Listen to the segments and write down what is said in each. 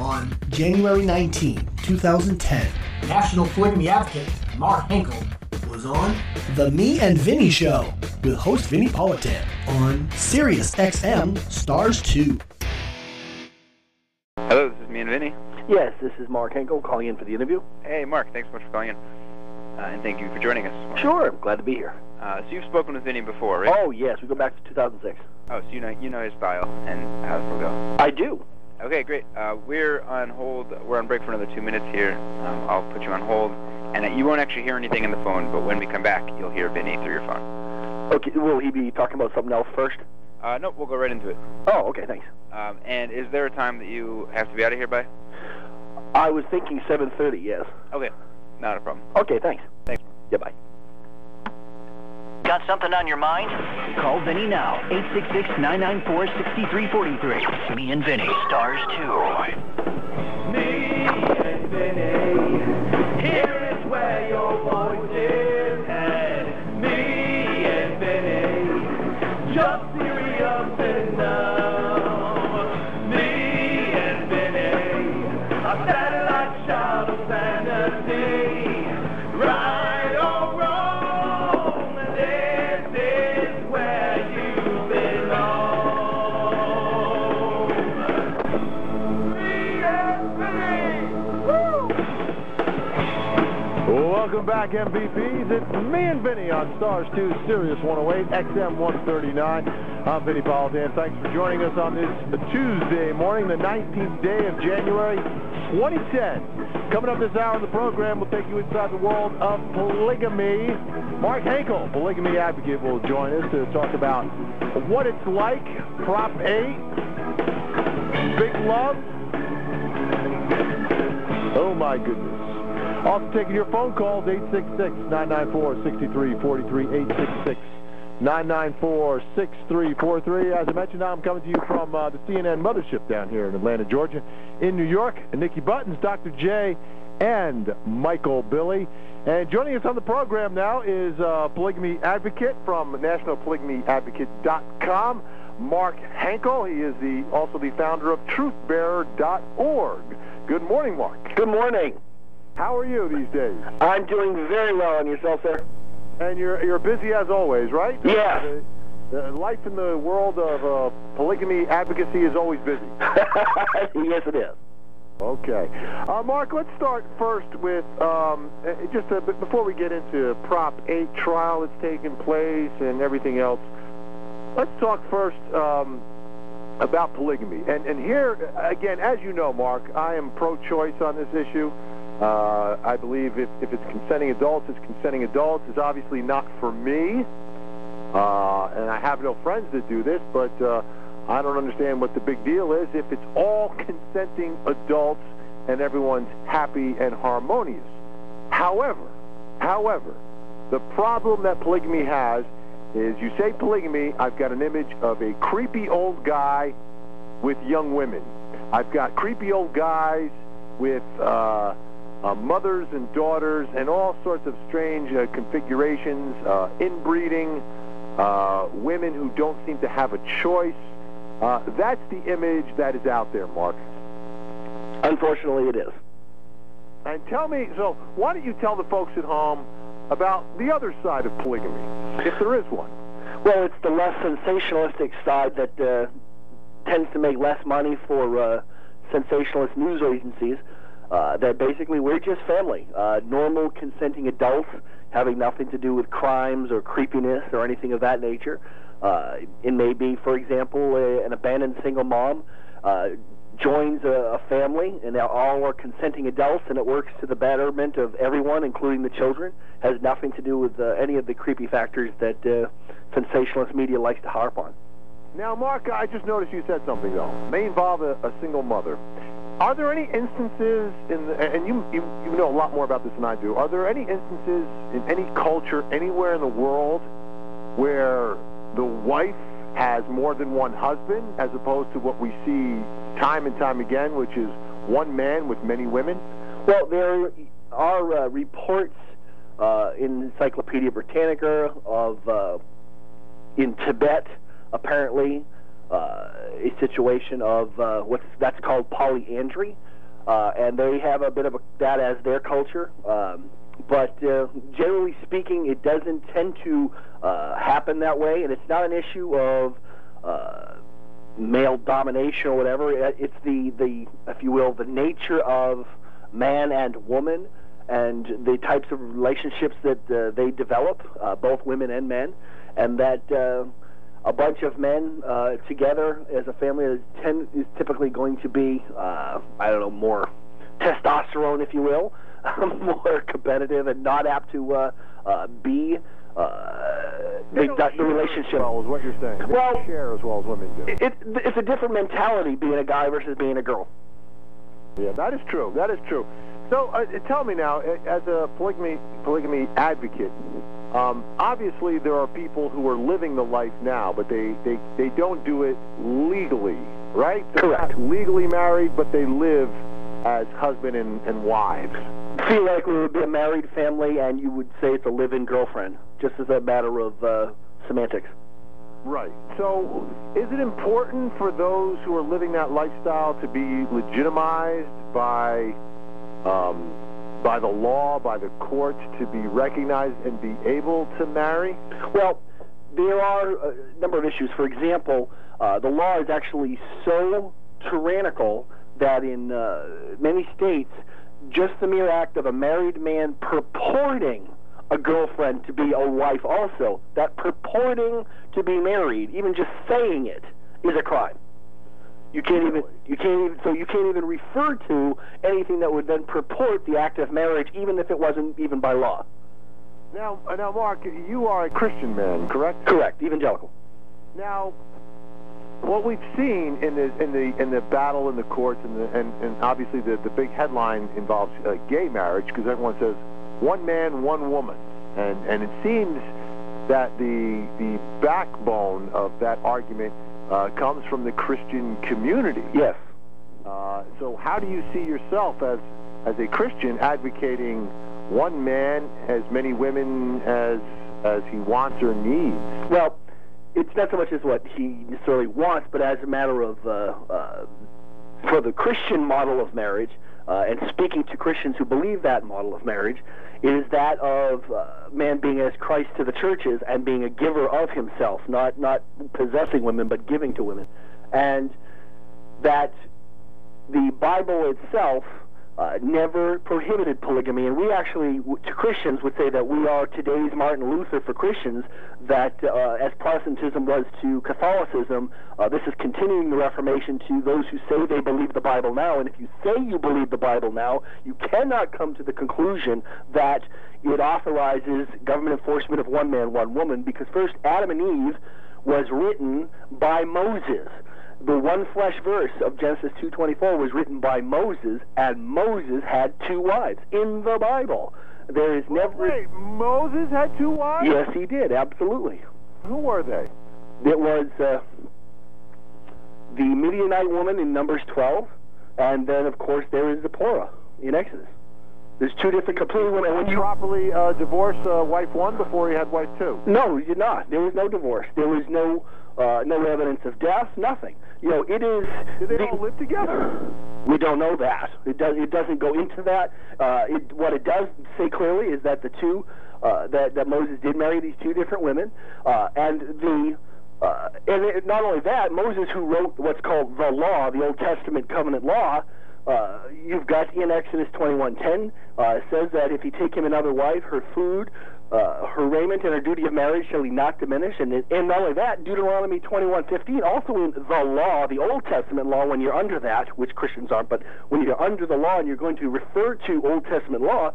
On January 19, 2010, National polygamy advocate Mark Henkel was on The Me and Vinnie Show with host Vinnie Politan on Sirius XM Stars Too. Hello, this is me and Vinnie. Yes, this is Mark Henkel calling in for the interview. Hey, Mark, thanks so much for calling in. Uh, and thank you for joining us. Mark. Sure, I'm glad to be here. Uh, so you've spoken with Vinnie before, right? Oh, yes, we go back to 2006. Oh, so you know you know his style and how this will go. I do. Okay, great. Uh, we're on hold. We're on break for another two minutes here. Um, I'll put you on hold, and uh, you won't actually hear anything in the phone. But when we come back, you'll hear Vinnie through your phone. Okay, will he be talking about something else first? Uh, no, we'll go right into it. Oh, okay, thanks. Um, and is there a time that you have to be out of here by? I was thinking 7.30, yes. Okay, not a problem. Okay, thanks. Thanks. Yeah, bye. Got something on your mind? Call Vinnie now. 866-994-6343. Me and Vinnie, stars 2. Me and Vinnie on Stars Too, Sirius 108, XM 139. I'm Vinnie Politan. Thanks for joining us on this Tuesday morning, the 19th day of January 2010. Coming up this hour of the program, we'll take you inside the world of polygamy. Mark Henkel, polygamy advocate, will join us to talk about what it's like, Prop 8, big love. Oh my goodness. Also taking your phone calls, 866-994-6343, 866-994-6343. As I mentioned, I'm coming to you from uh, the CNN mothership down here in Atlanta, Georgia. In New York, Nikki Buttons, Dr. J, and Michael Billy. And joining us on the program now is uh, polygamy advocate from nationalpolygamyadvocate.com, Mark Henkel. He is the also the founder of truthbearer.org. Good morning, Mark. Good morning. How are you these days? I'm doing very well on yourself, sir. And you're you're busy as always, right? Yeah. The, the life in the world of uh, polygamy advocacy is always busy. yes, it is. Okay. Uh, Mark, let's start first with um, uh, just a before we get into Prop 8 trial that's taking place and everything else. Let's talk first um, about polygamy. And, and here, again, as you know, Mark, I am pro-choice on this issue. Uh, I believe if, if it's consenting adults, it's consenting adults. It's obviously not for me. Uh, and I have no friends that do this, but uh, I don't understand what the big deal is if it's all consenting adults and everyone's happy and harmonious. However, however, the problem that polygamy has is you say polygamy, I've got an image of a creepy old guy with young women. I've got creepy old guys with uh, uh, mothers and daughters and all sorts of strange uh, configurations, uh, inbreeding, uh, women who don't seem to have a choice. Uh, that's the image that is out there, Mark. Unfortunately, it is. And tell me, so why don't you tell the folks at home about the other side of polygamy, if there is one? Well, it's the less sensationalistic side that uh, tends to make less money for uh, sensationalist news agencies. Uh, that basically we're just family, uh, normal consenting adults having nothing to do with crimes or creepiness or anything of that nature. Uh, it may be, for example, a, an abandoned single mom uh, joins a, a family, and they all are consenting adults, and it works to the betterment of everyone, including the children. Has nothing to do with uh, any of the creepy factors that sensationalist media likes to harp on. Now, Mark, I just noticed you said something though. May involve a, a single mother. Are there any instances in the, and you, you you know a lot more about this than I do. Are there any instances in any culture anywhere in the world where the wife has more than one husband, as opposed to what we see time and time again, which is one man with many women? Well, there are uh, reports uh, in Encyclopedia Britannica of uh, in Tibet, apparently, a situation of uh, what's that's called polyandry, uh, and they have a bit of a, that as their culture. Um, but uh, generally speaking, it doesn't tend to uh, happen that way, and it's not an issue of uh, male domination or whatever. It's the, the, if you will, the nature of man and woman and the types of relationships that uh, they develop, uh, both women and men, and that uh, a bunch of men uh, together as a family is, ten, is typically going to be, uh, I don't know, more testosterone, if you will, more competitive and not apt to uh, uh, be uh, They the, the relationship. Well, is what you're saying. They Well- share as well as women do. It, it, it's a different mentality being a guy versus being a girl. Yeah, that is true. That is true. So, uh, tell me now, as a polygamy polygamy advocate, um, obviously there are people who are living the life now, but they they, they don't do it legally, right? They're Correct. legally married, but they live as husband and, and wives. feel like we would be a married family, and you would say it's a live-in girlfriend, just as a matter of uh, semantics. Right. So, is it important for those who are living that lifestyle to be legitimized by um, by the law, by the courts, to be recognized and be able to marry? Well, there are a number of issues. For example, uh, the law is actually so tyrannical that in uh, many states, just the mere act of a married man purporting a girlfriend to be a wife also, that purporting to be married, even just saying it, is a crime. You can't even you can't even so you can't even refer to anything that would then purport the act of marriage, even if it wasn't even by law. Now, uh, now, Mark, you are a Christian man, correct? Correct, evangelical. Now, what we've seen in the in the in the battle in the courts, and the, and, and obviously the the big headline involves uh, gay marriage because everyone says one man, one woman, and and it seems that the the backbone of that argument uh, comes from the Christian community. Yes. Uh, so, how do you see yourself as as a Christian advocating one man, as many women as as he wants or needs? Well, it's not so much as what he necessarily wants, but as a matter of uh, uh, for the Christian model of marriage, uh, and speaking to Christians who believe that model of marriage, is that of uh, man being as Christ to the churches and being a giver of himself, not not possessing women, but giving to women, and that the Bible itself uh, never prohibited polygamy, and we actually, to Christians, would say that we are today's Martin Luther for Christians. That uh, as Protestantism was to Catholicism, uh, this is continuing the Reformation to those who say they believe the Bible now. And if you say you believe the Bible now, you cannot come to the conclusion that it authorizes government enforcement of one man, one woman, because first Adam and Eve was written by Moses the one flesh verse of Genesis 2:24 was written by Moses, and Moses had two wives in the Bible. There is never. Wait, Moses had two wives? Yes, he did. Absolutely. Who were they? It was uh, the Midianite woman in Numbers 12, and then of course there is Zipporah in Exodus. There's two different completely women. When you properly uh, divorce uh, wife one before he had wife two. No, you did not. There was no divorce. There was no uh, no evidence of death. Nothing. You know, it is. Did they the- all live together? We don't know that. It does. It doesn't go into that. Uh, it, what it does say clearly is that the two uh, that that Moses did marry these two different women, uh, and the. Uh, and it, not only that, Moses, who wrote what's called the law, the Old Testament covenant law, uh, you've got in Exodus 21:10 uh, says that if he take him another wife, her food, uh, her raiment, and her duty of marriage shall he not diminish. And, and not only that, Deuteronomy 21:15, also in the law, the Old Testament law, when you're under that, which Christians aren't, but when you're under the law and you're going to refer to Old Testament law,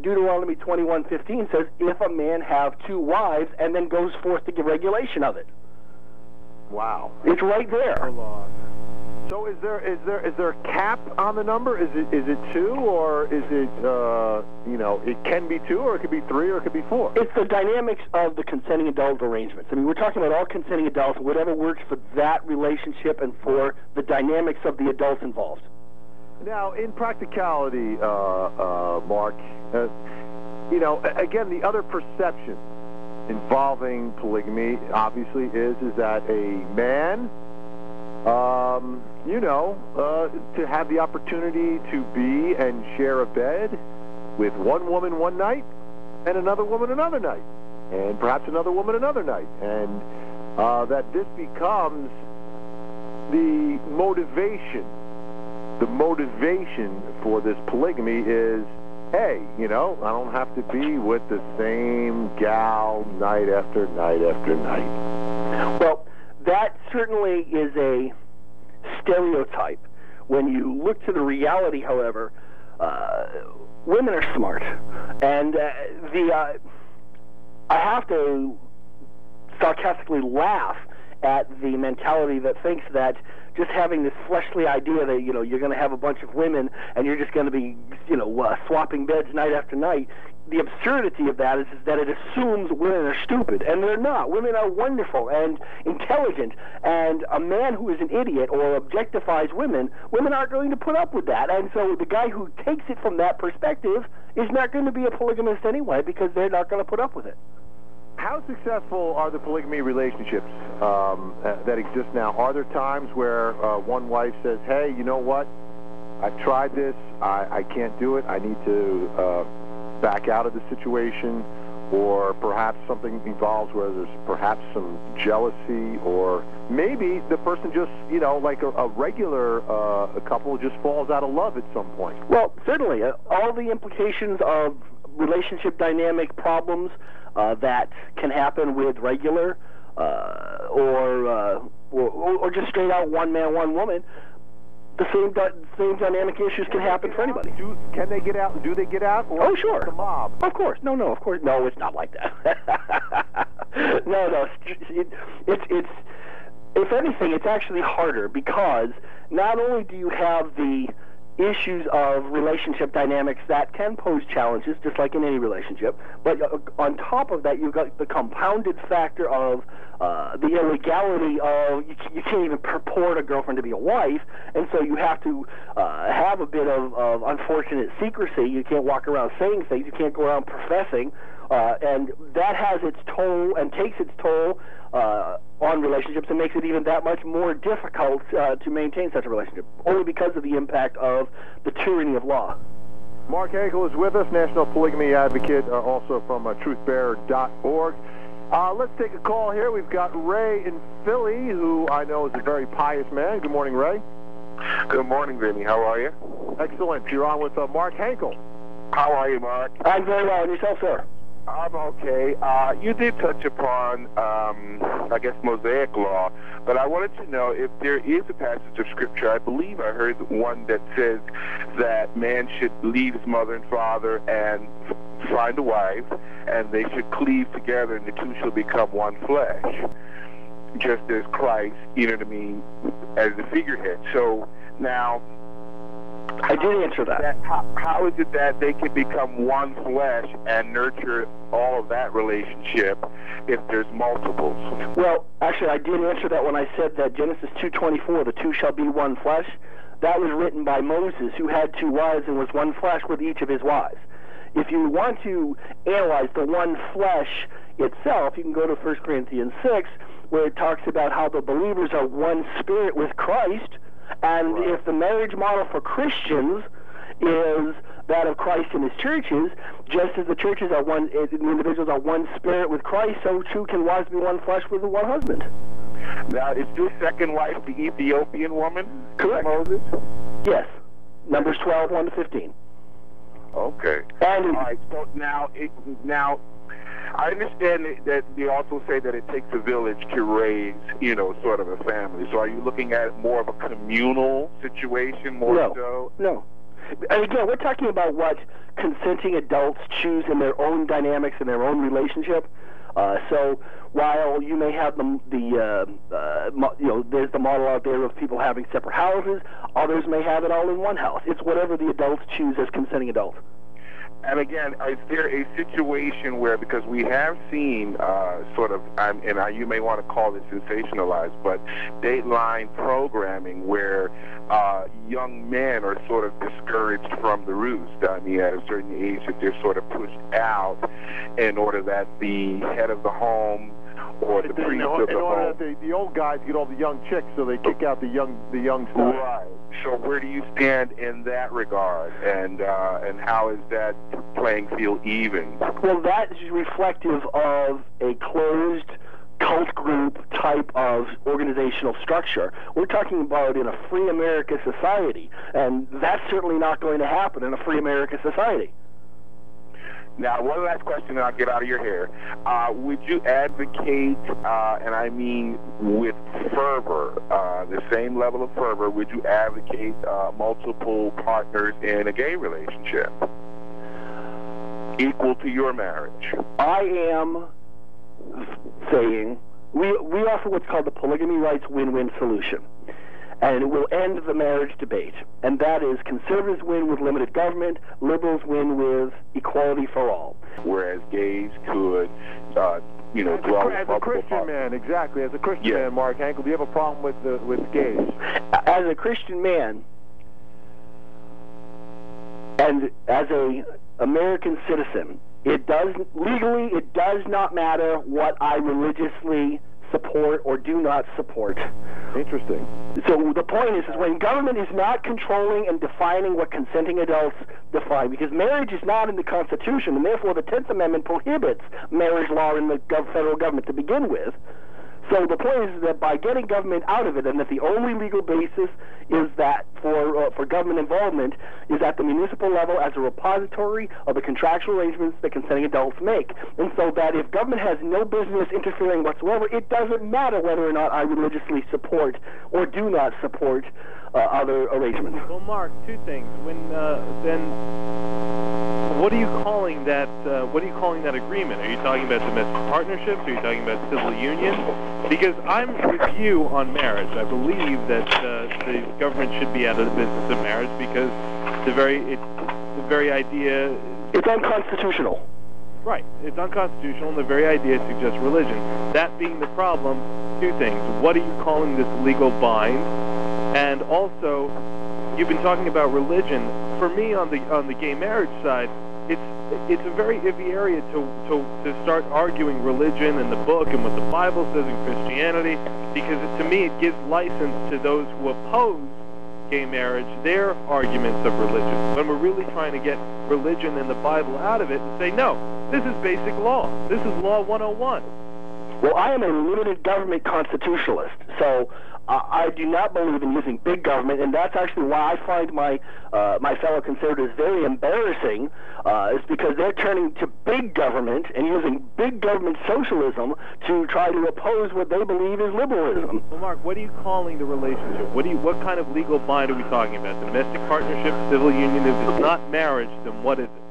Deuteronomy 21:15 says, if a man have two wives, and then goes forth to give regulation of it. Wow. It's right there. So is there is there is there a cap on the number? Is it is it two or is it uh, you know it can be two or it could be three or it could be four? It's the dynamics of the consenting adult arrangements. I mean, we're talking about all consenting adults, whatever works for that relationship and for the dynamics of the adults involved. Now, in practicality, uh, uh, Mark, uh, you know, again, the other perception involving polygamy obviously is is that a man um, you know, uh, to have the opportunity to be and share a bed with one woman one night and another woman another night, and perhaps another woman another night, and uh, that this becomes the motivation. The motivation for this polygamy is, hey, you know, I don't have to be with the same gal night after night after night. Well, that certainly is a stereotype. When you look to the reality, however, uh, women are smart, and uh, the uh, I have to sarcastically laugh at the mentality that thinks that just having this fleshly idea that you know you're going to have a bunch of women and you're just going to be you know uh, swapping beds night after night the absurdity of that is, is that it assumes women are stupid, and they're not. Women are wonderful and intelligent, and a man who is an idiot or objectifies women, women aren't going to put up with that. And so the guy who takes it from that perspective is not going to be a polygamist anyway because they're not going to put up with it. How successful are the polygamy relationships um, uh, that exist now? Are there times where uh, one wife says, "Hey, you know what? I've tried this. I, I can't do it. I need to uh, back out of the situation," or perhaps something evolves where there's perhaps some jealousy, or maybe the person just, you know, like a, a regular uh, a couple just falls out of love at some point. Well, certainly, uh, all the implications of relationship dynamic problems uh, that can happen with regular uh, or, uh, or or just straight out one man, one woman. The same same dynamic issues can happen for anybody. Do, can they get out? and Do they get out? Or Oh, sure. The mob. Of course, no, no, of course, no. It's not like that. no, no, it, it's it's if anything, it's actually harder because not only do you have the issues of relationship dynamics that can pose challenges, just like in any relationship, but uh, on top of that, you've got the compounded factor of uh, the illegality of you, you can't even purport a girlfriend to be a wife, and so you have to uh, have a bit of, of unfortunate secrecy. You can't walk around saying things. You can't go around professing, uh, and that has its toll and takes its toll uh, on relationships and makes it even that much more difficult uh, to maintain such a relationship, only because of the impact of the tyranny of law. Mark Henkel is with us, National Polygamy Advocate, uh, also from uh, truthbearer.org. Uh, let's take a call here. We've got Ray in Philly, who I know is a very pious man. Good morning, Ray. Good morning, Vinnie. How are you? Excellent. You're on with uh, Mark Henkel. How are you, Mark? I'm very well, and yourself, sir? I'm okay. Uh, you did touch upon, um, I guess, Mosaic law, but I wanted to know if there is a passage of Scripture. I believe I heard one that says that man should leave his mother and father and find a wife, and they should cleave together, and the two shall become one flesh. Just as Christ, you know what I mean, as the figurehead. So now, I did answer that. that how, how is it that they can become one flesh and nurture all of that relationship if there's multiples? Well, actually, I did answer that when I said that Genesis 2:24, the two shall be one flesh. That was written by Moses, who had two wives and was one flesh with each of his wives. If you want to analyze the one flesh itself, you can go to 1 Corinthians 6, where it talks about how the believers are one spirit with Christ. And if the marriage model for Christians is that of Christ and his churches, just as the churches are one, eh, the individuals are one spirit with Christ, so too can wives be one flesh with one husband. Now, is this second wife the Ethiopian woman? Correct. Moses? Yes. Numbers 12, 1 to 15. Okay. And All right. So now, it, now, I understand that- that they also say that it takes a village to raise, you know, sort of a family. So are you looking at more of a communal situation, more No. so? No. And again, we're talking about what consenting adults choose in their own dynamics in their own relationship. Uh, so while you may have the, the uh, uh, mo- you know, there's the model out there of people having separate houses, others may have it all in one house. It's whatever the adults choose as consenting adults. And again, is there a situation where, because we have seen uh, sort of, um, and uh, you may want to call it sensationalized, but Dateline programming where uh, young men are sort of discouraged from the roost. I mean, at a certain age, that they're sort of pushed out in order that the head of the home or the In, priest in, of the order home. that the, the old guys get all the young chicks, so they kick out the young the young stuff. Right. So where do you stand in that regard, and uh, and how is that playing field even? Well, that is reflective of a closed cult group type of organizational structure. We're talking about in a free America society, and that's certainly not going to happen in a free America society. Now, one last question, and I'll get out of your hair. Uh, would you advocate, uh, and I mean with fervor, uh, the same level of fervor, would you advocate uh, multiple partners in a gay relationship equal to your marriage? I am saying we we offer what's called the polygamy rights win-win solution. And it will end the marriage debate. And that is conservatives win with limited government, liberals win with equality for all. Whereas gays could, uh, you know, As a, dwell Chri- with as a Christian partners. man, exactly. As a Christian Yeah. man, Mark Henkel, do you have a problem with the, with gays? As a Christian man and as a American citizen, it does legally it does not matter what I religiously support or do not support. Interesting. So the point is, is when government is not controlling and defining what consenting adults define, because marriage is not in the Constitution, and therefore the Tenth Amendment prohibits marriage law in the federal government to begin with. So the point is that by getting government out of it, and that the only legal basis is that for uh, for government involvement is at the municipal level as a repository of the contractual arrangements that consenting adults make, and so that if government has no business interfering whatsoever, it doesn't matter whether or not I religiously support or do not support uh, other arrangements. Well, Mark, two things. When uh, then, what are you calling that? Uh, what are you calling that agreement? Are you talking about domestic partnerships? Are you talking about civil union? Because I'm with you on marriage. I believe that uh, the government should be out of the business of marriage because the very it, the very idea It's unconstitutional. Right. It's unconstitutional, and the very idea suggests religion. That being the problem, two things. What are you calling this legal bind? And also, you've been talking about religion. For me, on the on the gay marriage side, it's it's a very iffy area to to to start arguing religion and the book and what the Bible says in Christianity, because it, to me it gives license to those who oppose gay marriage their arguments of religion. When we're really trying to get religion and the Bible out of it and say, no, this is basic law. This is law 101. Well, I am a limited government constitutionalist, so I do not believe in using big government, and that's actually why I find my uh, my fellow conservatives very embarrassing. Uh, is because they're turning to big government and using big government socialism to try to oppose what they believe is liberalism. Well, Mark, what are you calling the relationship? What do you, what kind of legal bind are we talking about? Domestic partnership, civil union? If it's not marriage, then what is it?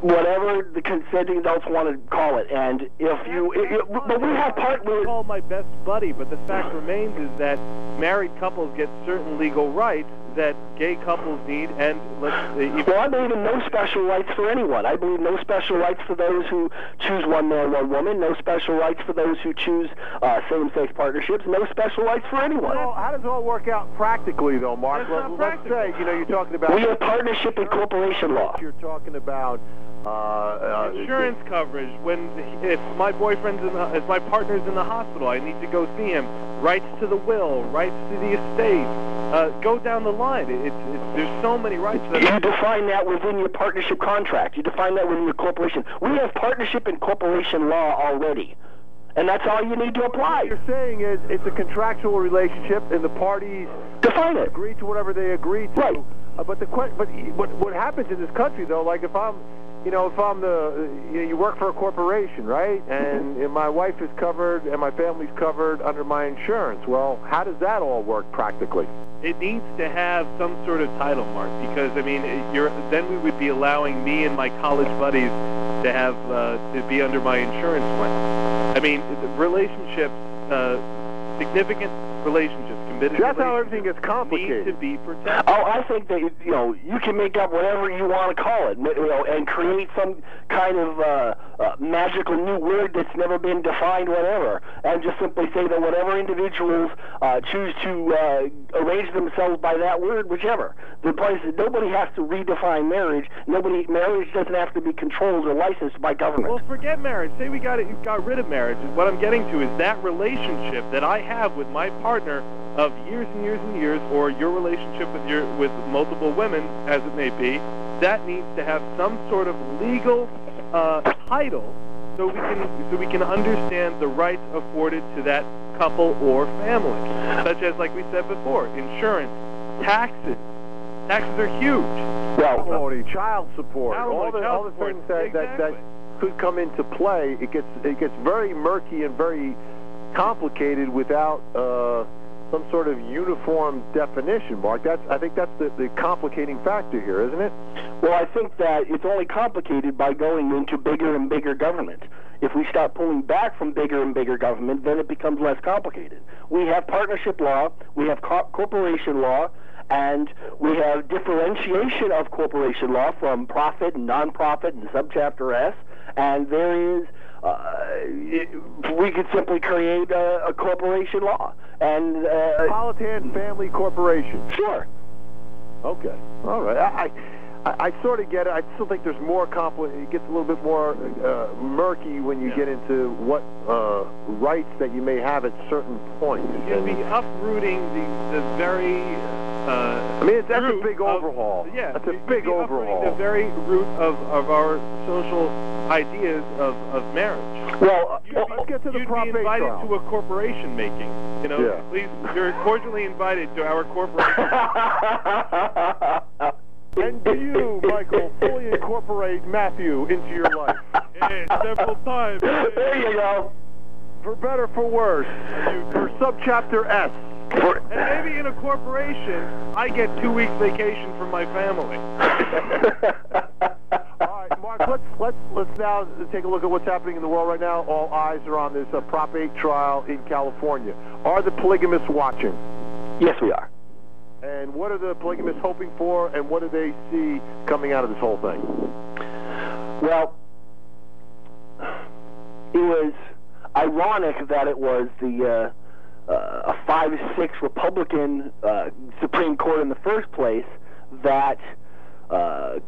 Whatever the consenting adults want to call it, and if you, it, it, but we have part. I call my best buddy, but the fact remains is that married couples get certain legal rights that gay couples need, and let's if Well, I believe in no special rights for anyone. I believe no special rights for those who choose one man, one woman. No special rights for those who choose uh, same-sex partnerships. No special rights for anyone. Well, how does it all work out practically, though, Mark? That's not Let- Let's practical. say, you know, you're talking about... We have partnership and corporation law. You're talking about... Uh, uh, insurance coverage when if my boyfriend's in the, if my partner's in the hospital, I need to go see him. Rights to the will, rights to the estate. Uh, go down the line. It, it's it's there's so many rights that You define that within your partnership contract. You define that within your corporation. We have partnership and corporation law already. And that's all you need to What apply. you're saying is it's a contractual relationship, and the parties Define it. agree to whatever they agree to. Right. Uh, but the but what what happens in this country though, like if I'm, you know, if I'm the, you know, you work for a corporation, right? And if my wife is covered and my family's covered under my insurance. Well, how does that all work practically? it needs to have some sort of title mark because I mean you're then we would be allowing me and my college buddies to have uh, to be under my insurance plan. I mean relationships, uh, significant relationships, committed that's how everything gets need to complicated. be protected. Oh, I think that you know you can make up whatever you want to call it, you know, and create some kind of uh, uh, magical new word that's never been defined, whatever, and just simply say that whatever individuals uh, choose to uh, arrange themselves by that word, whichever. The point is that nobody has to redefine marriage. Nobody marriage doesn't have to be controlled or licensed by government. Well, forget marriage. Say we got it, got rid of marriage. What I'm getting to is that relationship that I have with my partner of years and years and years, or your relationship with your with multiple women, as it may be, that needs to have some sort of legal uh, title, so we can so we can understand the rights afforded to that couple or family, such as, like we said before, insurance, taxes. Taxes are huge. Well, child support, Alimony, all the, all the support, things that, that, that could come into play. It gets it gets very murky and very complicated without uh, some sort of uniform definition, Mark. That's I think that's the, the complicating factor here, isn't it? Well, I think that it's only complicated by going into bigger and bigger government. If we start pulling back from bigger and bigger government, then it becomes less complicated. We have partnership law, we have co- corporation law, and we have differentiation of corporation law from profit and non-profit and subchapter S, and there is it, we could simply create a, a corporation law and uh, Politan Family Corporation. sure. Okay. All right. I, I, I sort of get it. I still think there's more compli- It gets a little bit more uh, murky when you Yeah. get into what uh, rights that you may have at certain points. You'd be And- uprooting the the very. Uh, I mean, it's, that's a root big of- overhaul. Yeah, That's a you'd big be overhaul. The very root of, of our social ideas of, of marriage. Well, You'd uh, let's get to the you'd be invited trial. to a corporation making. You know, Yeah. please, you're cordially invited to our corporation. And do you, Michael, fully incorporate Matthew into your life? Several times. there you go. For better, for worse. For subchapter S. For- And maybe in a corporation, I get two weeks vacation from my family. All right, Mark. Let's let's let's now take a look at what's happening in the world right now. All eyes are on this uh, Prop 8 trial in California. Are the polygamists watching? yes, we are. And what are the polygamists hoping for? And what do they see coming out of this whole thing? Well, it was ironic that it was the uh, uh, a five-six Republican uh, Supreme Court in the first place that, uh,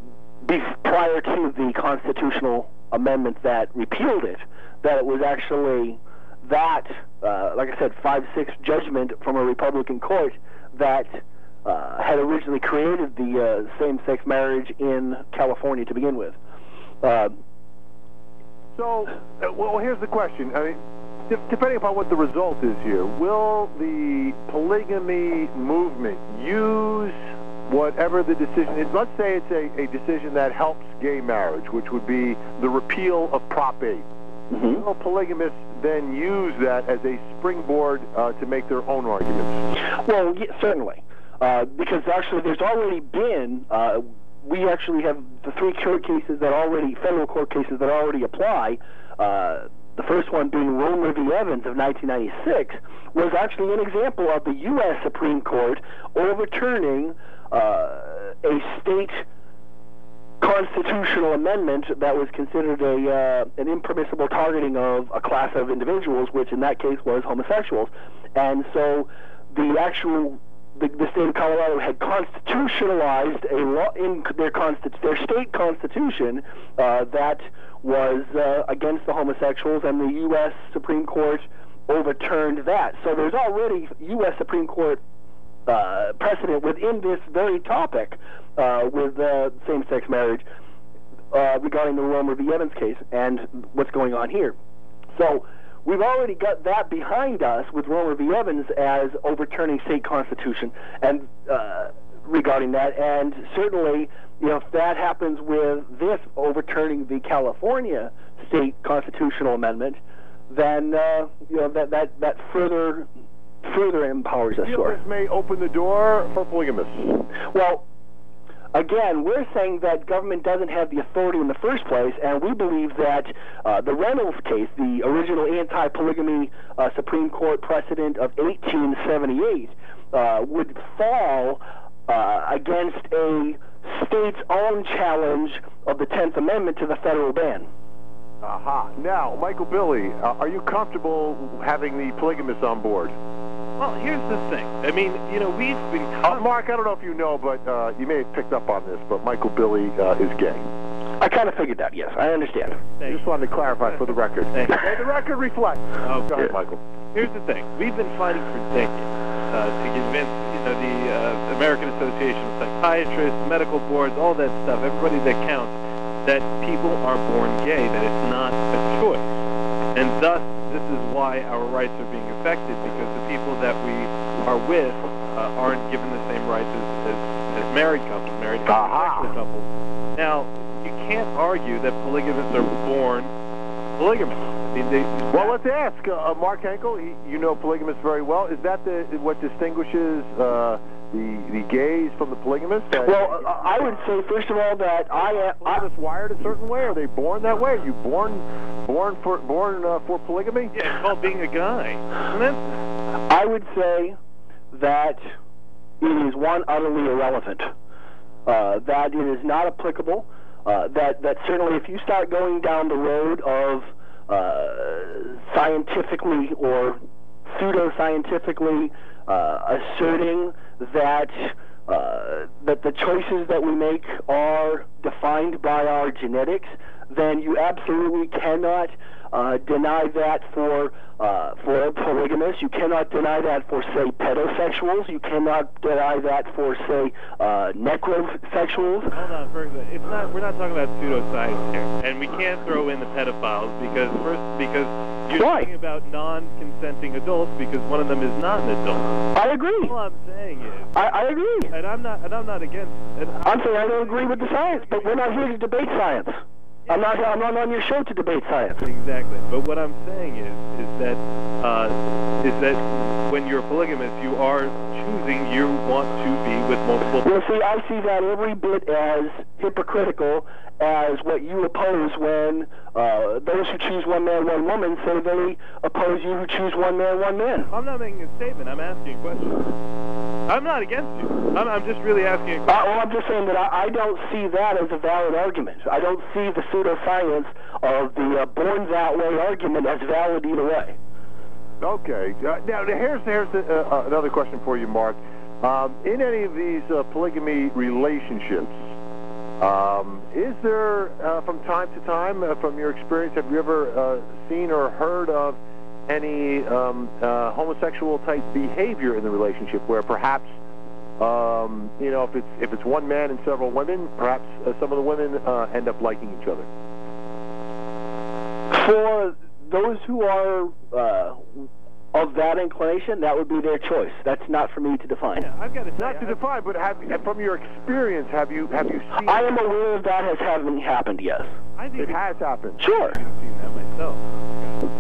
prior to the constitutional amendment that repealed it, that it was actually that, uh, like I said, five-six judgment from a Republican court that uh, had originally created the uh, same-sex marriage in California to begin with. Uh, So, uh, well, here's the question. I mean, depending upon what the result is here, will the polygamy movement use whatever the decision is? Let's say it's a, a decision that helps gay marriage, which would be the repeal of Prop 8. mhm. Will polygamists then use that as a springboard uh, to make their own arguments? Well, yeah, certainly, uh, because actually there's already been. Uh, we actually have the three court cases that already, federal court cases that already apply. Uh, the first one being Romer v. Evans of 1996 was actually an example of the U.S. Supreme Court overturning uh, a state constitutional amendment that was considered a uh, an impermissible targeting of a class of individuals, which in that case was homosexuals, and so the actual the, the state of Colorado had constitutionalized a law in their consti- their state constitution uh, that was uh, against the homosexuals, and the U.S. Supreme Court overturned that. So there's already U.S. Supreme Court uh, precedent within this very topic uh, with uh, same-sex marriage uh, regarding the Romer v. Evans case and what's going on here. So we've already got that behind us with Romer v. Evans as overturning state constitution and uh, regarding that, and certainly, you know, if that happens with this overturning the California state constitutional amendment, then uh, you know that that that further further empowers us. This may open the door for polygamists. Well, again, we're saying that government doesn't have the authority in the first place, and we believe that uh, the Reynolds case, the original anti-polygamy uh, Supreme Court precedent of 1878, uh, would fall uh, against a state's own challenge of the Tenth Amendment to the federal ban. Aha. Now, Michael Billy, uh, are you comfortable having the polygamists on board? Well, here's the thing. I mean, you know, we've been. Uh, Mark, I don't know if you know, but uh, you may have picked up on this, but Michael Billy uh, is gay. I kind of figured that. Yes, I understand. I just wanted to clarify for the record. Thank. May the record reflect. Oh, Go ahead, Michael. Here's the thing. We've been fighting for decades uh, to convince, you know, the uh, American Association of Psychiatrists, medical boards, all that stuff, everybody that counts, that people are born gay, that it's not a choice. And thus, this is why our rights are being affected, because the people that we are with uh, aren't given the same rights as, as, as married couples, married homosexual couples. Now, you can't argue that polygamists are born polygamists. I mean, they, Well, let's ask uh, Mark Henkel. He, you know polygamists very well. Is that the what distinguishes uh, the the gays from the polygamists? Uh, Well, uh, I would say first of all that I am. I, polygamists wired a certain way? Are they born that way? Are you born born for born uh, for polygamy? yeah, it's called being a guy. I would say that it is one utterly irrelevant. Uh, that it is not applicable. Uh, that that certainly, if you start going down the road of uh, scientifically or pseudo-scientifically uh, asserting that uh, that the choices that we make are defined by our genetics, then you absolutely cannot uh, deny that for uh, for polygamists. You cannot deny that for say pedosexuals. You cannot deny that for say uh, necrosexuals. Hold on, first, it's not. We're not talking about pseudoscience here, and we can't throw in the pedophiles because first, because you're Why? talking about non-consenting adults because one of them is not an adult. I agree. All I'm saying is, I, I agree. and I'm not, and I'm not against. And I'm saying I don't agree with the science, but we're not here to debate science. I'm not. I'm not on your show to debate science. Exactly. But what I'm saying is, is that, uh, is that when you're polygamous, you are choosing you want to be with multiple. Well, see, I see that every bit as hypocritical as what you oppose when uh, those who choose one man, one woman say they oppose you who choose one man, one man. I'm not making a statement. I'm asking a question. I'm not against you. I'm, I'm just really asking a Uh, well, I'm just saying that I, I don't see that as a valid argument. I don't see the pseudoscience of the uh, born that way argument as valid either way. Okay. Uh, now, here's here's uh, uh, another question for you, Mark. Um, in any of these uh, polygamy relationships, um, is there, uh, from time to time, uh, from your experience, have you ever uh, seen or heard of any um, uh, homosexual type behavior in the relationship, where perhaps, um, you know, if it's if it's one man and several women, perhaps uh, some of the women uh, end up liking each other? For those who are uh, of that inclination, that would be their choice. That's not for me to define. Yeah, I've got to say, Not to I- define, but have, from your experience, have you have you seen? I am aware of that has haven't happened, yes. I think It has happened. Sure. I've seen that myself.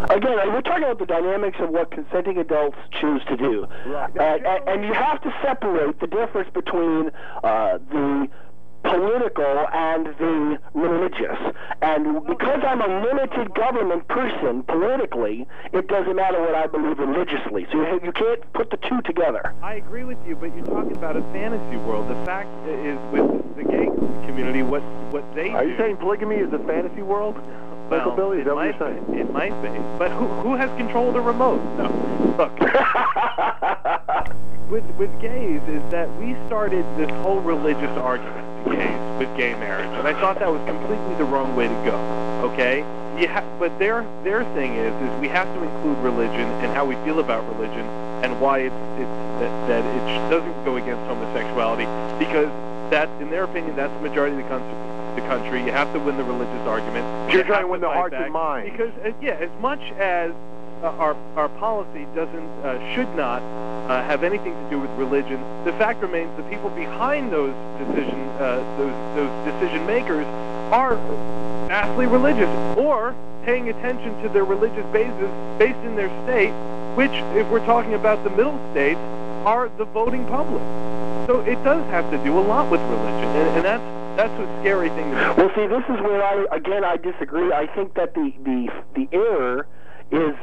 Again, uh, we're talking about the dynamics of what consenting adults choose to do. Right. And, and, and you have to separate the difference between uh, the political and the religious. And because I'm a limited government person politically, it doesn't matter what I believe religiously. So you, you can't put the two together. I agree with you, but you're talking about a fantasy world. The fact is, with the gay community, what what they Are do. you saying polygamy is a fantasy world? Well, Billy, is it that what might you're saying? Be, it might be, but who who has control of the remote? No, look. with with gays is that we started this whole religious argument with gays with gay marriage, and I thought that was completely the wrong way to go. Okay, you ha- but their their thing is is we have to include religion and how we feel about religion and why it's it's that, that it doesn't go against homosexuality because that in their opinion that's the majority of the country. The country, you have to win the religious argument. You're You trying to win the hearts and minds. because uh, yeah, as much as uh, our our policy doesn't uh, should not uh, have anything to do with religion. The fact remains the people behind those decision uh, those those decision makers are vastly religious or paying attention to their religious bases based in their state, which, if we're talking about the middle states, are the voting public. So it does have to do a lot with religion, and, and that's that's a scary thing. Well, see, this is where I again I disagree. I think that the the the error is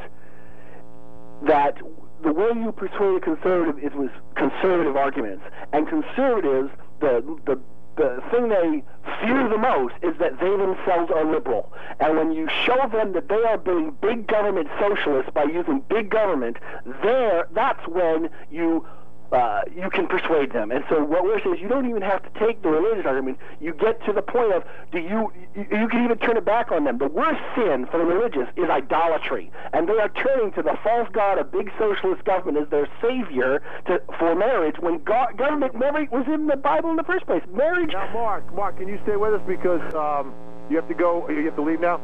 that the way you persuade a conservative is with conservative arguments, and conservatives, the the the thing they fear the most is that they themselves are liberal. And when you show them that they are being big government socialists by using big government, there that's when you uh, you can persuade them. And so what we're saying is you don't even have to take the religious argument. You get to the point of do you you, you can even turn it back on them. The worst sin for the religious is idolatry, and they are turning to the false god of big socialist government as their savior to, for marriage when God, government never was in the Bible in the first place. Marriage. Now, Mark, Mark, can you stay with us because um, you have to go. You have to leave now.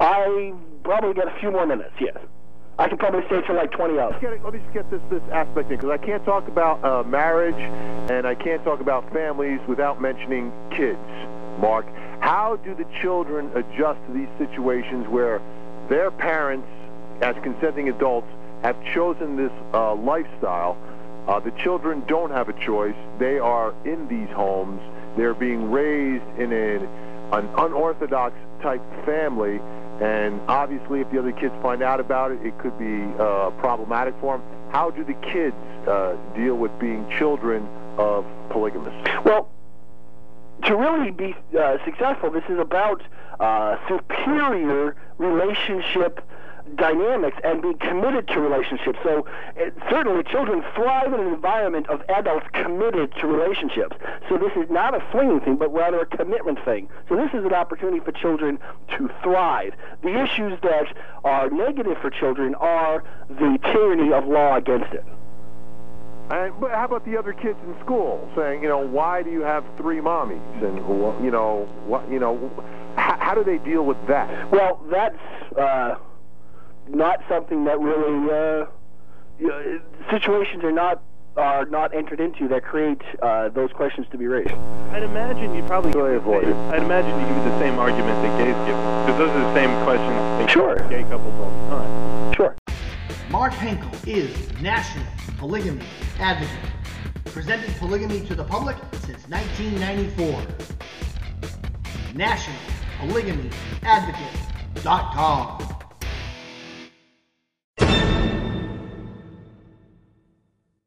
I probably got a few more minutes. Yes. I can probably stay for like 20 hours. Let, let me just get this this aspect in because I can't talk about uh, marriage and I can't talk about families without mentioning kids. Mark, how do the children adjust to these situations where their parents, as consenting adults, have chosen this uh, lifestyle? Uh, the children don't have a choice. They are in these homes. They're being raised in an, an unorthodox type family and obviously, if the other kids find out about it, it could be uh, problematic for them. How do the kids uh, deal with being children of polygamists? Well, to really be uh, successful, this is about uh, superior relationship dynamics and being committed to relationships. So it, certainly children thrive in an environment of adults committed to relationships. So this is not a swinging thing, but rather a commitment thing. So this is an opportunity for children to thrive. The issues that are negative for children are the tyranny of law against it. And but how about the other kids in school saying, you know, why do you have three mommies, and you know, what, you know, how, how do they deal with that? Well, that's. Uh, not something that really uh, you know, situations are not are not entered into that create uh, those questions to be raised. I'd imagine you'd probably Go give ahead, the same, I'd imagine you give the same argument that gays give, because those are the same questions they Sure. give gay couples all the time. Sure. Mark Henkel is National Polygamy Advocate, presenting polygamy to the public since 1994. NationalPolygamyAdvocate.com you.